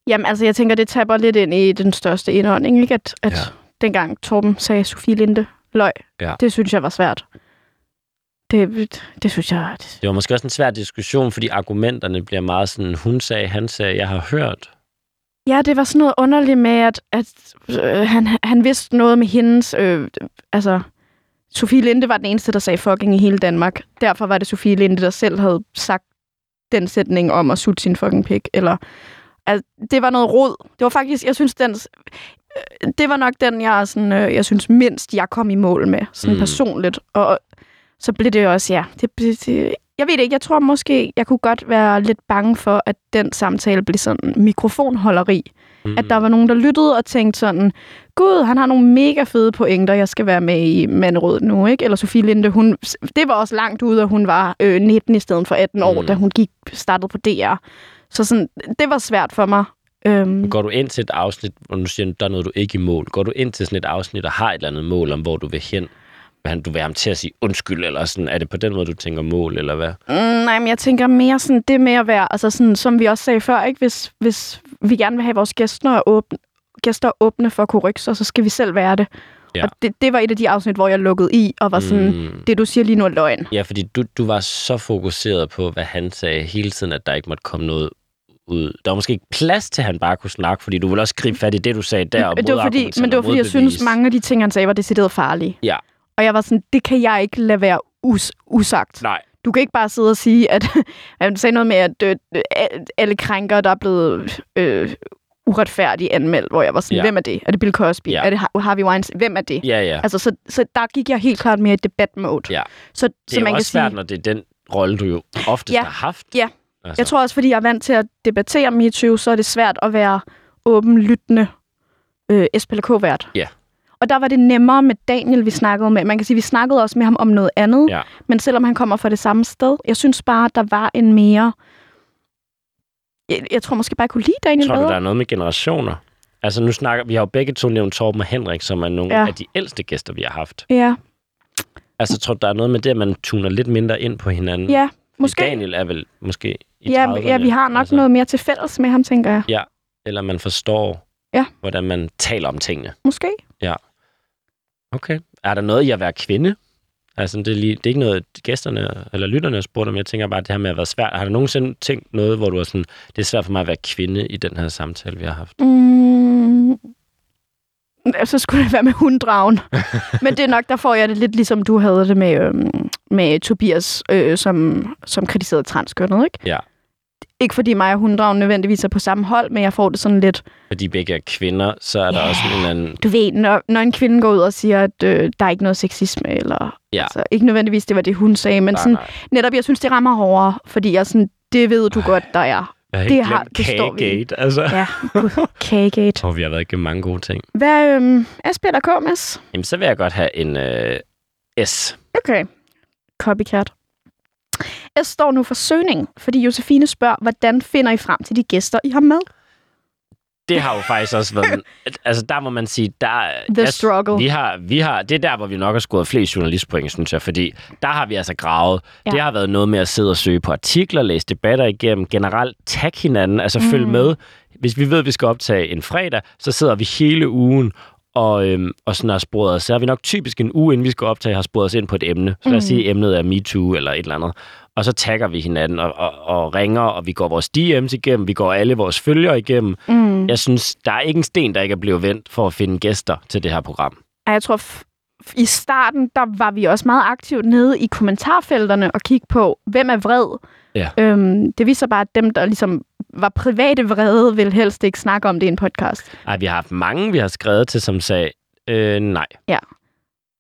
Jamen, altså, jeg tænker, det taber lidt ind i den største indånding, ikke? At, at Ja. Dengang Torben sagde Sofie Linde løg, Ja. det synes jeg var svært. Det, det synes jeg... Det, Det var måske også en svær diskussion, fordi argumenterne bliver meget sådan, hun sagde, han sagde, jeg har hørt. ja, det var sådan noget underligt med, at, at øh, han, han vidste noget med hendes... Øh, altså, Sofie Linde var den eneste, der sagde fucking i hele Danmark. Derfor var det Sofie Linde, der selv havde sagt den sætning om at sutte sin fucking pik. Eller, altså, det var noget rod. Det var faktisk, jeg synes, den, det var nok den, jeg, sådan, øh, jeg synes mindst, jeg kom i mål med, sådan Mm. personligt. Og så blev det også, ja, det, det, det, jeg ved ikke, jeg tror måske, jeg kunne godt være lidt bange for, at den samtale blev sådan mikrofonholderi. Mm. At der var nogen, der lyttede og tænkte sådan, gud, han har nogle mega fede pointer, jeg skal være med i Manderød nu, ikke? Eller Sofie Linde, hun, det var også langt ude, at hun var øh, 19 i stedet for 18 år, mm. da hun gik startede på DR. Så sådan, det var svært for mig. Øhm, Går du ind til et afsnit, hvor du siger, der er noget, du ikke i mål? Går du ind til sådan et afsnit og har et eller andet mål om, hvor du vil hen? Vil han- du vil ham til at sige undskyld, eller sådan, er det på den måde, du tænker mål, eller hvad? Mm, nej, men jeg tænker mere sådan det med at være, altså sådan, som vi også sagde før, ikke? Hvis, hvis vi gerne vil have vores gæster åbne, gæster åbne for at kunne rykke sig, så skal vi selv være det. Ja. Og det, det var et af de afsnit, hvor jeg lukkede i og var sådan. Mm. det du siger lige nu er løgn. Ja, fordi du, du var så fokuseret på, hvad han sagde hele tiden, at der ikke måtte komme noget ud. Der var måske ikke plads til, at han bare kunne snakke, fordi du ville også gribe fat i det, du sagde der. Og det var fordi, men det var fordi, jeg synes, mange af de ting, han sagde, var decideret farlige. Ja. Og jeg var sådan, det kan jeg ikke lade være us- usagt. Nej, Du kan ikke bare sidde og sige, at han sagde noget med, at øh, alle krænker, der er blevet øh, uretfærdigt anmeldt, hvor jeg var sådan, Ja. hvem er det? Er det Bill Cosby? Ja. Er det Har- Harvey Weinstein? Hvem er det? ja, ja. Altså, så, så der gik jeg helt klart mere i debat-mode. Ja. Så, Det så er man jo kan også sige, svært, når det er den rolle, du jo oftest Ja. har haft. Ja. Altså, Jeg tror også, fordi jeg er vant til at debattere MeToo, så er det svært at være åben, lyttende øh, SPLK-vært. Ja. Og der var det nemmere med Daniel, vi snakkede med. Man kan sige, vi snakkede også med ham om noget andet. Ja. Men selvom han kommer fra det samme sted, jeg synes bare, at der var en mere... Jeg, jeg tror måske bare, jeg kunne lide Daniel tror du, bedre. der er noget med generationer? Altså nu snakker vi har jo begge to nævnt Torben og Henrik, som er nogle Ja. af de ældste gæster, vi har haft. Ja, Altså tror du, der er noget med det, at man tuner lidt mindre ind på hinanden? ja måske. Daniel er vel måske i Ja, 30'erne. ja, vi har nok altså. noget mere til fælles med ham, tænker jeg. Ja, eller man forstår, Ja. hvordan man taler om tingene. Måske. Okay. Er der noget i at være kvinde? Altså, det er, lige, det er ikke noget, gæsterne eller lytterne har spurgt om. Jeg tænker bare, at det her med at være svært. Har du nogensinde tænkt noget, hvor du er sådan, det er svært for mig at være kvinde i den her samtale, vi har haft? Mm. Ja, Så skulle det være med hunddragen. Men det er nok, der får jeg det lidt ligesom du havde det med, øhm, med Tobias, øh, som, som kritiserede transkønnet, ikke? Ja. Ikke fordi mig og hunddragen nødvendigvis er på samme hold, men jeg får det sådan lidt, Fordi begge er kvinder, så er der Ja. også en eller anden... du ved, når, når en kvinde går ud og siger, at øh, der er ikke noget sexisme, eller Ja. altså, ikke nødvendigvis det var det, hun sagde, men Nej, sådan, nej. netop, jeg synes, det rammer hårdere, fordi jeg sådan, det ved du godt, der er. Jeg har det har- det står vi altså. Ja, kagegate. Og vi har været igennem mange gode ting. Hvad, øhm, Asbjørn og KMS? Jamen, så vil jeg godt have en øh, S. Okay. Copycat. S står nu for søgning, fordi Josefine spørger, hvordan finder I frem til de gæster, I har med? Det har jo faktisk også været... altså, der må man sige, der... The jeg- struggle. Vi har, vi har, det er der, hvor vi nok har scoret flest journalistpoint, synes jeg, fordi der har vi altså gravet. Ja. Det har været noget med at sidde og søge på artikler, læse debatter igennem, generelt tag hinanden, altså mm. følge med. Hvis vi ved, at vi skal optage en fredag, så sidder vi hele ugen og, øhm, og sådan har sporet os. Så er vi nok typisk en uge, inden vi skal optage, har sporet os ind på et emne. Så lad os Mm. sige, at emnet er MeToo eller et eller andet. Og så tagger vi hinanden og, og, og ringer, og vi går vores DM's igennem, vi går alle vores følgere igennem. Mm. Jeg synes, der er ikke en sten, der ikke er blevet vendt for at finde gæster til det her program. Ej, Jeg tror, i starten, der var vi også meget aktivt nede i kommentarfelterne og kigge på, hvem er vred. Ja. Øhm, det viser bare, at dem, der ligesom var private vrede, vil helst ikke snakke om det i en podcast. Ej, vi har haft mange, vi har skrevet til, som sagde, øh, nej. Ja.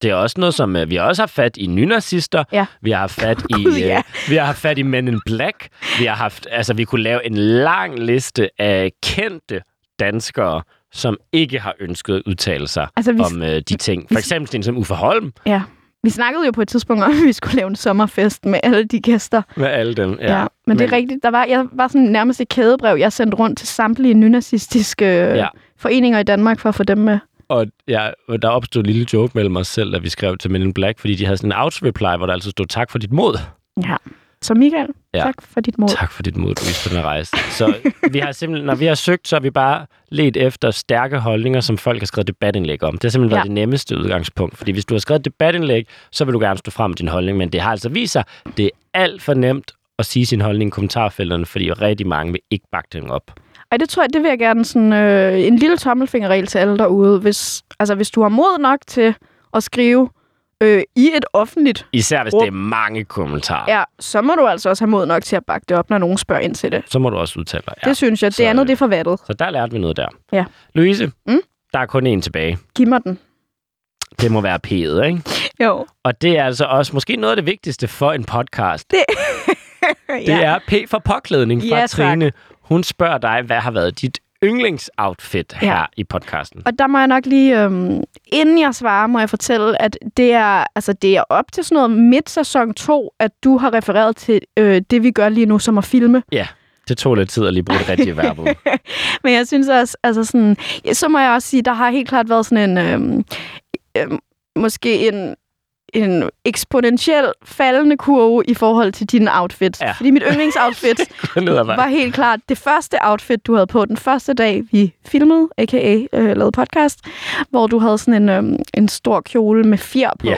Det er også noget, som øh, vi har også haft fat i nynazister. Ja. Vi har haft fat i, Gud, ja. øh, vi har haft fat i Men in Black. Vi har haft, altså, vi kunne lave en lang liste af kendte danskere, som ikke har ønsket at udtale sig Altså, vi, om øh, de ting. For eksempel sådan som Uffe Holm ja. vi snakkede jo på et tidspunkt om, at vi skulle lave en sommerfest med alle de gæster. med alle dem. Ja, ja men det er rigtigt. Der var, jeg var sådan nærmest et kædebrev, jeg sendte rundt til samtlige nynazistiske Ja. ja. foreninger i Danmark for at få dem med. Og ja, der opstod en lille joke mellem os selv, da vi skrev til Men in Black, fordi de havde sådan en auto-reply, hvor der altså stod tak for dit mod. Ja. Så Michael, Ja. tak for dit mod. Tak for dit mod, Louise, på den rejse. Så vi har simpelthen, når vi har søgt, så har vi bare let efter stærke holdninger, som folk har skrevet debatindlæg om. Det har simpelthen ja. Været det nemmeste udgangspunkt. Fordi hvis du har skrevet et debatindlæg, så vil du gerne stå frem med din holdning. Men det har altså vist sig, det er alt for nemt at sige sin holdning i kommentarfelterne, fordi rigtig mange vil ikke bakke den op. Ej, det tror jeg, det vil jeg gerne sådan øh, en lille tommelfingerregel til alle derude. Hvis, altså, hvis du har mod nok til at skrive øh, i et offentligt, Især hvis Rum. det er mange kommentarer. ja, så må du altså også have mod nok til at bakke det op, når nogen spørger ind til det. Så må du også udtale dig. Ja. Det synes jeg. Så, Det andet, øh, det er forvattet. Så der lærte vi noget der. Ja. Louise, Mm? der er kun én tilbage. Giv mig den. Det må være P'et, ikke? Jo. Og det er altså også måske noget af det vigtigste for en podcast. Det, Det er P for påklædning fra Ja, tak. Trine. Hun spørger dig, hvad har været dit yndlingsoutfit Ja. her i podcasten? Og der må jeg nok lige, øhm, inden jeg svarer, må jeg fortælle, at det er, altså, det er op til sådan noget midt sæson 2, at du har refereret til øh, det, vi gør lige nu, som at filme. Det tog lidt tid at lige bruge det rigtige verb. Men jeg synes også, altså sådan, ja, så må jeg også sige, der har helt klart været sådan en, øhm, øhm, måske en, en eksponentiel faldende kurve i forhold til dine outfits. Ja. Fordi mit yndlingsoutfit var helt klart det første outfit, du havde på den første dag, vi filmede, a.k.a. Øh, lavede podcast, hvor du havde sådan en, øhm, en stor kjole med fjer på. Ja.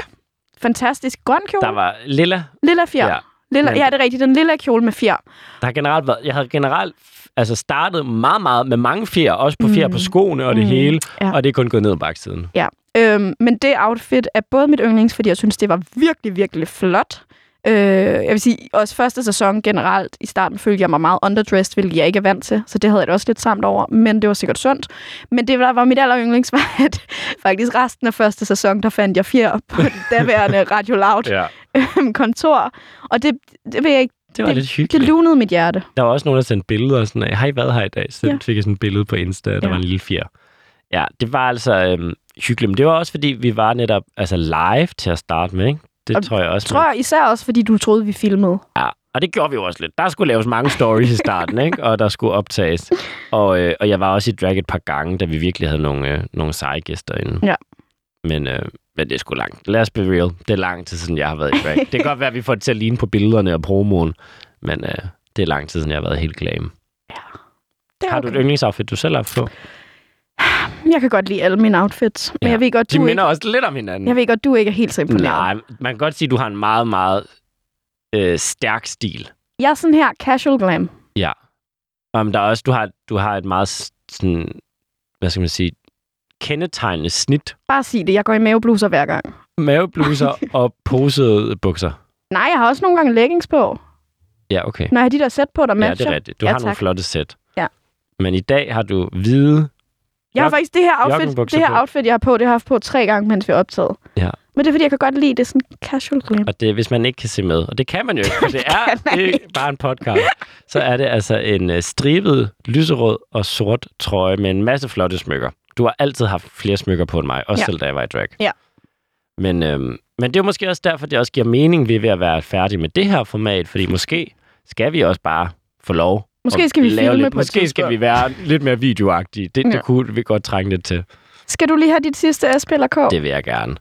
Fantastisk grøn kjole. Der var lilla. Lilla fjer. Ja. Lilla, ja, det er rigtigt. Den lilla kjole med fjer. Der har generelt været, jeg havde generelt altså startet meget, meget med mange fjer, også på fjer Mm. på skoene og det Mm. hele, Ja. og det er kun gået ned ad baksiden. Ja, øhm, men det outfit er både mit yndlings, fordi jeg synes, det var virkelig, virkelig flot. Øh, jeg vil sige, også første sæson generelt, i starten følte jeg mig meget underdressed, hvilket jeg ikke er vant til, så det havde jeg det også lidt samt over, men det var sikkert sundt. Men det, der var mit aller yndlings, var, at faktisk resten af første sæson, der fandt jeg fjer på det daværende Radio Loud Ja. øhm, kontor. Og det, det, ved jeg ikke, Det var Det- lidt Det hyggeligt. lunede mit hjerte. Der var også nogen, der sendte billeder sådan af, har I været her i dag? Så ja. fik jeg sådan et billede på Insta, der Ja. var en lille fjer. Ja, det var altså øhm, hyggeligt. Men det var også, fordi vi var netop altså live til at starte med, ikke? Det Og tror jeg også. Tror jeg især også, fordi du troede, vi filmede. Ja, og det gjorde vi jo også lidt. Der skulle laves mange stories i starten, ikke? Og der skulle optages. Og, øh, og jeg var også i drag et par gange, da vi virkelig havde nogle, øh, nogle seje gæster inde. Ja. Men, øh, men det er sgu langt. Lad os be real. Det er lang tid siden, jeg har været i drag. det kan godt være, at vi får det til at ligne på billederne og promoen. Men øh, det er lang tid siden, jeg har været helt glam. Det er Har du okay. et yndlingsoutfit, du selv har på? Jeg kan godt lide alle mine outfits, men Ja. jeg ved godt, De du minder ikke, også lidt om hinanden. jeg ved godt, du ikke er helt så imponeret. Nej, man kan godt sige, at du har en meget, meget øh, stærk stil. Jeg er sådan her casual glam. Ja. Um, der er også, du har, du har et meget sådan, hvad skal man sige, kendetegnende snit. Bare sig det, jeg går i mavebluser hver gang. Mavebluser og posede bukser. Nej, jeg har også nogle gange leggings på, Ja, okay. når jeg har de der sæt på, der Ja, matcher. det er rigtigt. Du Ja, har nogle tak. flotte sæt. Ja. Men i dag har du hvide... Jeg har faktisk det her outfit, det her på. outfit, jeg har på, det har jeg haft på tre gange, mens vi har optaget. Ja. Men det er fordi, jeg kan godt lide det er sådan casual glam. Og det, hvis man ikke kan se med, og det kan man jo ikke, for det er man ikke bare en podcast, så er det altså en uh, stribet, lyserød og sort trøje med en masse flotte smykker. Du har altid haft flere smykker på end mig, også Ja. selv da jeg var i drag. Ja. Men, øhm, men det er måske også derfor, det også giver mening ved ved at være færdig med det her format, fordi måske skal vi også bare få lov Måske skal vi filme lidt, på Måske skal vi være lidt mere videoagtige. Det, Ja. det kunne vi godt trænge lidt til. Skal du lige have dit sidste SP eller K? Det vil jeg gerne.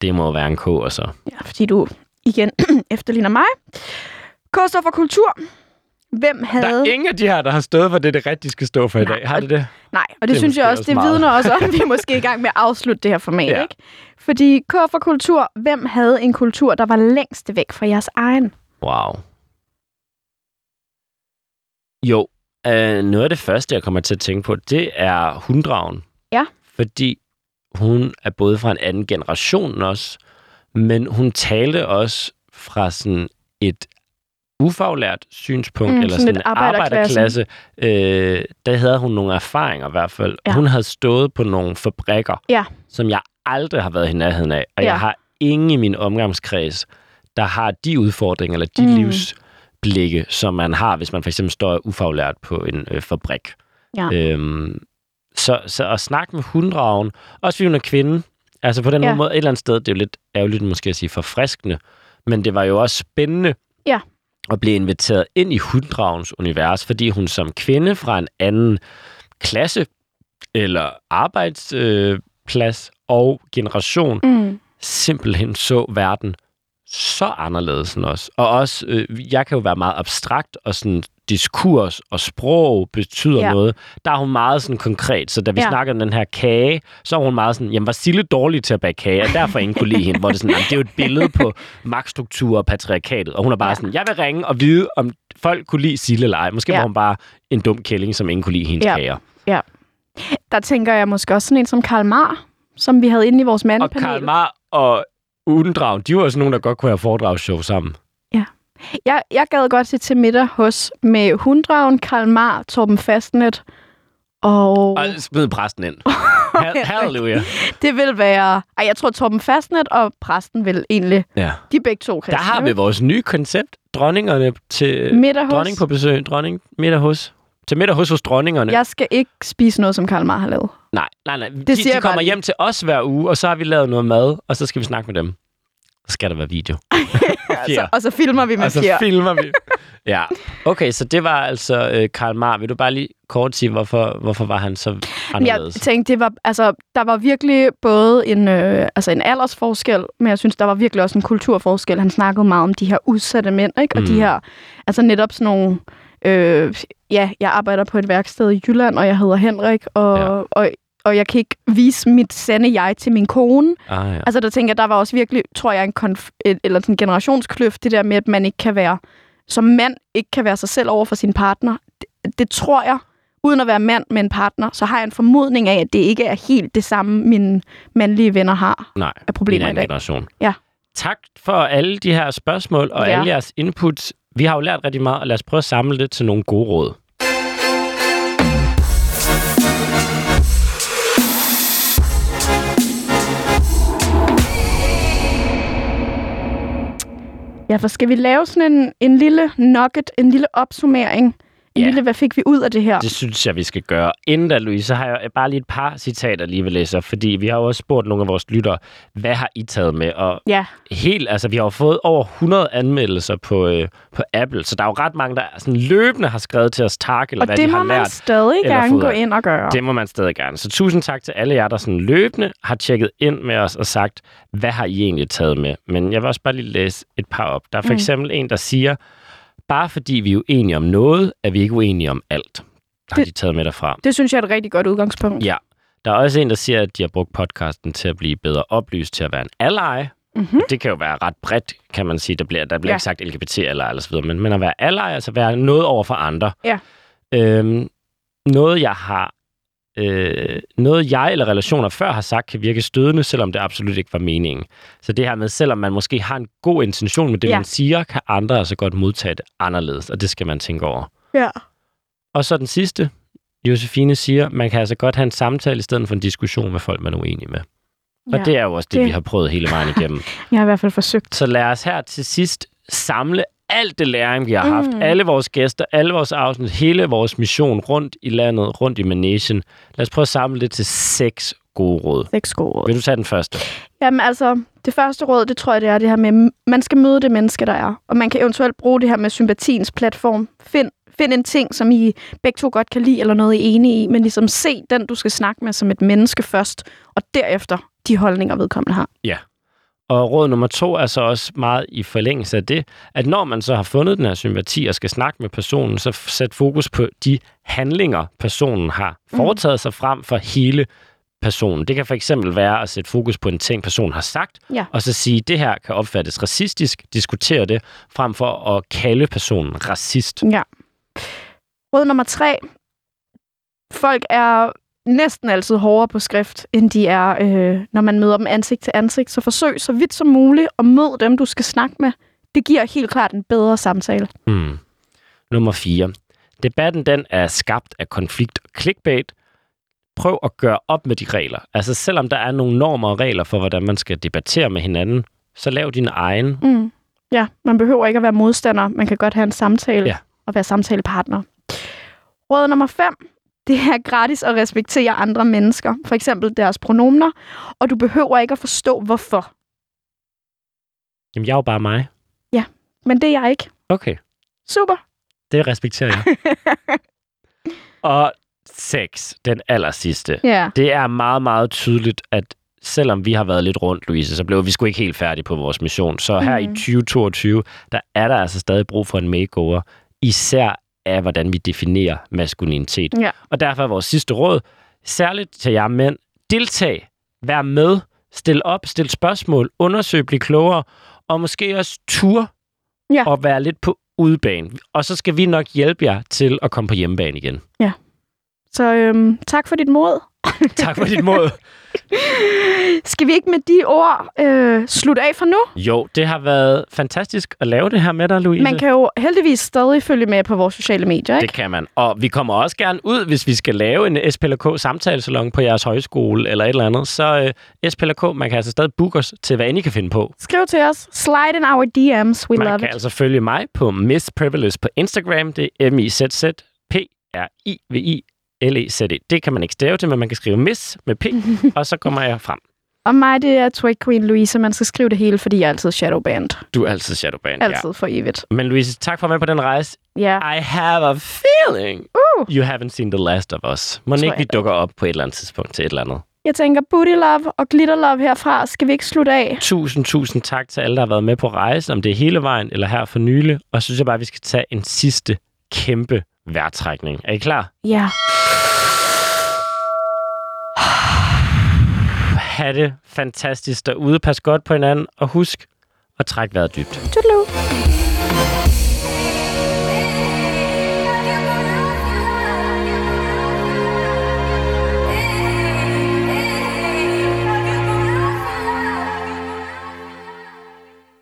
Det må være en K, og så. Ja, fordi du igen efterligner mig. K står for kultur. Hvem havde... Der er ingen af de her, der har stået for det, det rigtige skal stå for i Nej, dag. Har det det? Nej, og det, Det synes jeg også, også det vidner også om, at vi er måske i gang med at afslutte det her format, Ja. ikke? Fordi K for kultur, hvem havde en kultur, der var længst væk fra jeres egen? Wow. Jo, øh, noget af det første, jeg kommer til at tænke på, det er hunddragen. Ja. Fordi hun er både fra en anden generation også, men hun talte også fra sådan et ufaglært synspunkt, Mm, eller sådan sådan en arbejderklasse. Øh, der havde hun nogle erfaringer i hvert fald. Ja. Hun havde stået på nogle fabrikker, Ja. som jeg aldrig har været i nærheden af, og Ja. jeg har ingen i min omgangskreds, der har de udfordringer, eller de Mm. mm. Livsblikke, som man har, hvis man for eksempel står ufaglært på en øh, fabrik. Ja. Øhm, så, så at snakke med hunddragen, også fordi hun er kvinde, altså på den Ja. måde, et eller andet sted, det er jo lidt ærgerligt måske at sige forfriskende, men det var jo også spændende Ja. at blive inviteret ind i hunddragens univers, fordi hun som kvinde fra en anden klasse eller arbejdsplads øh, og generation Mm. simpelthen så verden så anderledes end os. Og også, øh, jeg kan jo være meget abstrakt, og sådan diskurs og sprog betyder Ja. ja. noget. Der er hun meget sådan konkret, så da vi Ja. ja. snakker om den her kage, så er hun meget sådan, jamen var Sille dårlig til at bage kage, og derfor ingen kunne lide hende, hvor det sådan, det er jo et billede på magtstruktur og patriarkatet, og hun er bare Ja. ja. sådan, jeg vil ringe og vide, om folk kunne lide Sille eller ej. Måske Ja. ja. var hun bare en dum kælling, som ingen kunne lide hendes Ja. kager. Der tænker jeg måske også sådan en som Karl Mar, som vi havde inde i vores Og mandepanel. Karl Mar og Udendrag, de var også nogen, der godt kunne have foredragsshow sammen. Jeg, jeg gad godt til til middag hos med Hundragen, Karl Mar, Torben Fastnet, og Og smid præsten ind. Ha- Halleluja. det vil være... Ej, jeg tror Torben Fastnet og præsten vil egentlig... Ja. De er begge to Der kristne. har vi vores nye koncept. Dronningerne til middag hos. dronning på besøg. Dronning middag hos. Til middag hos hos dronningerne. Jeg skal ikke spise noget, som Karl Mar har lavet. Nej, nej, nej. Det de, siger de jeg bare kommer lige. hjem til os hver uge, og så har vi lavet noget mad, og så skal vi snakke med dem. Så skal der være video. Altså, og så filmer vi med og så fjer. filmer vi. ja. Okay, så det var altså øh, Karl Mar. Vil du bare lige kort sige, hvorfor, hvorfor var han så Jeg anderledes? tænkte, det var, altså, der var virkelig både en, øh, altså en aldersforskel, men jeg synes, der var virkelig også en kulturforskel. Han snakkede meget om de her udsatte mænd, ikke? og de Mm. her, altså netop sådan nogle, øh, ja, jeg arbejder på et værksted i Jylland, og jeg hedder Henrik, og, Ja. og, og jeg kan ikke vise mit sande jeg til min kone. Ah, ja. Altså der tænker jeg, der var også virkelig, tror jeg, en konf- eller en generationskløft, det der med, at man ikke kan være, som mand ikke kan være sig selv over for sin partner. Det, det tror jeg, uden at være mand med en partner, så har jeg en formodning af, at det ikke er helt det samme, mine mandlige venner har Nej, af problemer i dag. generation. Ja. Tak for alle de her spørgsmål og Ja. alle jeres inputs. Vi har jo lært rigtig meget, og lad os prøve at samle det til nogle gode råd. Ja, for skal vi lave sådan en, en lille nugget, en lille opsummering? Ja. hvad fik vi ud af det her? Det synes jeg, vi skal gøre. Inden da, Louise, så har jeg bare lige et par citater lige vil læse fordi vi har jo også spurgt nogle af vores lyttere, hvad har I taget med? Og Ja, helt, altså vi har jo fået over 100 anmeldelser på, øh, på Apple, så der er jo ret mange, der sådan løbende har skrevet til os tak, eller og hvad det de må har man lært. stadig eller gerne fået gå af. ind og gøre. Det må man stadig gerne. Så tusind tak til alle jer, der sådan løbende har tjekket ind med os og sagt, hvad har I egentlig taget med? Men jeg vil også bare lige læse et par op. Der er for Mm. eksempel en, der siger, bare fordi vi er uenige om noget, er vi ikke uenige om alt. Der har Det- de taget med derfra. Det synes jeg er et rigtig godt udgangspunkt. Ja. Der er også en, der siger, at de har brugt podcasten til at blive bedre oplyst, til at være en ally. Mm-hmm. Det kan jo være ret bredt, kan man sige. Der bliver, der bliver Ja. ikke sagt LGBT eller eller så videre, men, men at være ally, altså være noget over for andre. Ja. Øhm, noget, jeg har øh, noget jeg eller relationer før har sagt, kan virke stødende, selvom det absolut ikke var meningen. Så det her med, selvom man måske har en god intention med det, Ja. man siger, kan andre altså godt modtage det anderledes, og det skal man tænke over. Ja. Og så den sidste. Josefine siger, man kan altså godt have en samtale i stedet for en diskussion med folk, man er uenig med. Og ja. det er jo også det, Det- vi har prøvet hele vejen igennem. Jeg har i hvert fald forsøgt. Så lad os her til sidst samle alt det læring, vi har haft. Mm. Alle vores gæster, alle vores afsnit, hele vores mission rundt i landet, rundt i Managen. Lad os prøve at samle det til seks gode råd. Seks gode råd. Vil du tage den første? Jamen altså, det første råd, det tror jeg, det er det her med, man skal møde det menneske, der er. Og man kan eventuelt bruge det her med sympatiens platform. Find, find en ting, som I begge to godt kan lide, eller noget, I er enige i, men ligesom se den, du skal snakke med som et menneske først, og derefter de holdninger, vedkommende har. Og råd nummer to er så også meget i forlængelse af det, at når man så har fundet den her sympati og skal snakke med personen, så sæt fokus på de handlinger, personen har foretaget sig frem for hele personen. Det kan for eksempel være at sætte fokus på en ting, personen har sagt, Ja. og så sige, det her kan opfattes racistisk, diskutere det, frem for at kalde personen racist. Ja. Råd nummer tre. Folk er næsten altid hårdere på skrift, end de er, øh, når man møder dem ansigt til ansigt. Så forsøg så vidt som muligt at møde dem, du skal snakke med. Det giver helt klart en bedre samtale. Hmm. Nummer 4. Debatten den er skabt af konflikt og clickbait. Prøv at gøre op med de regler. Altså selvom der er nogle normer og regler for, hvordan man skal debattere med hinanden, så lav din egen. Mm. Ja, man behøver ikke at være modstander. Man kan godt have en samtale Ja. og være samtalepartner. Råd nummer 5. Det er gratis at respektere andre mennesker. For eksempel deres pronomner. Og du behøver ikke at forstå, hvorfor. Jamen, jeg er jo bare mig. Men det er jeg ikke. Okay, Super. det respekterer jeg. og 6, den aller sidste. Ja. Det er meget, meget tydeligt, at selvom vi har været lidt rundt, Louise, så blev vi sgu ikke helt færdige på vores mission. Så her i Mhm. 2022, der er der altså stadig brug for en makeover, især af, hvordan vi definerer maskulinitet. Ja. Og derfor er vores sidste råd, særligt til jer mænd, deltag, vær med, stil op, stil spørgsmål, undersøg, bliv klogere, og måske også tur Ja. og være lidt på udebane. Og så skal vi nok hjælpe jer til at komme på hjemmebane igen. Så øhm, tak for dit mod. Tak for dit mod. Skal vi ikke med de ord øh, slutte af for nu? Jo, det har været fantastisk at lave det her med dig, Louise. Man kan jo heldigvis stadig følge med på vores sociale medier, ikke? Det kan man. Og vi kommer også gerne ud, hvis vi skal lave en SPLK samtalesalon på jeres højskole eller et eller andet. Så uh, SPLK, man kan altså stadig booke os til, hvad end I kan finde på. Skriv til os. Slide in our DMs. We man love kan it. altså følge mig på Miss Privilege på Instagram. Det er m i z z p r i v i l e Det kan man ikke stave til, men man kan skrive Miss med P, og så kommer jeg frem. Og mig, det er Twig Queen Louise. Man skal skrive det hele, fordi jeg er altid shadowband. Du er altid Shadowband. Altid for evigt. Ja. Men Louise, tak for at være med på den rejse. Ja. I have a feeling Uh. you haven't seen the last of us. Må ikke vi dukker op på et eller andet tidspunkt til et eller andet. Jeg tænker booty love og glitter love herfra. Skal vi ikke slutte af? Tusind, tusind tak til alle, der har været med på rejsen, om det er hele vejen eller her for nylig. Og så synes jeg bare, at vi skal tage en sidste kæmpe vejrtrækning. Er I klar? Ja. Have det fantastisk derude. Pas godt på hinanden, og husk at trække vejret dybt. Toodaloo.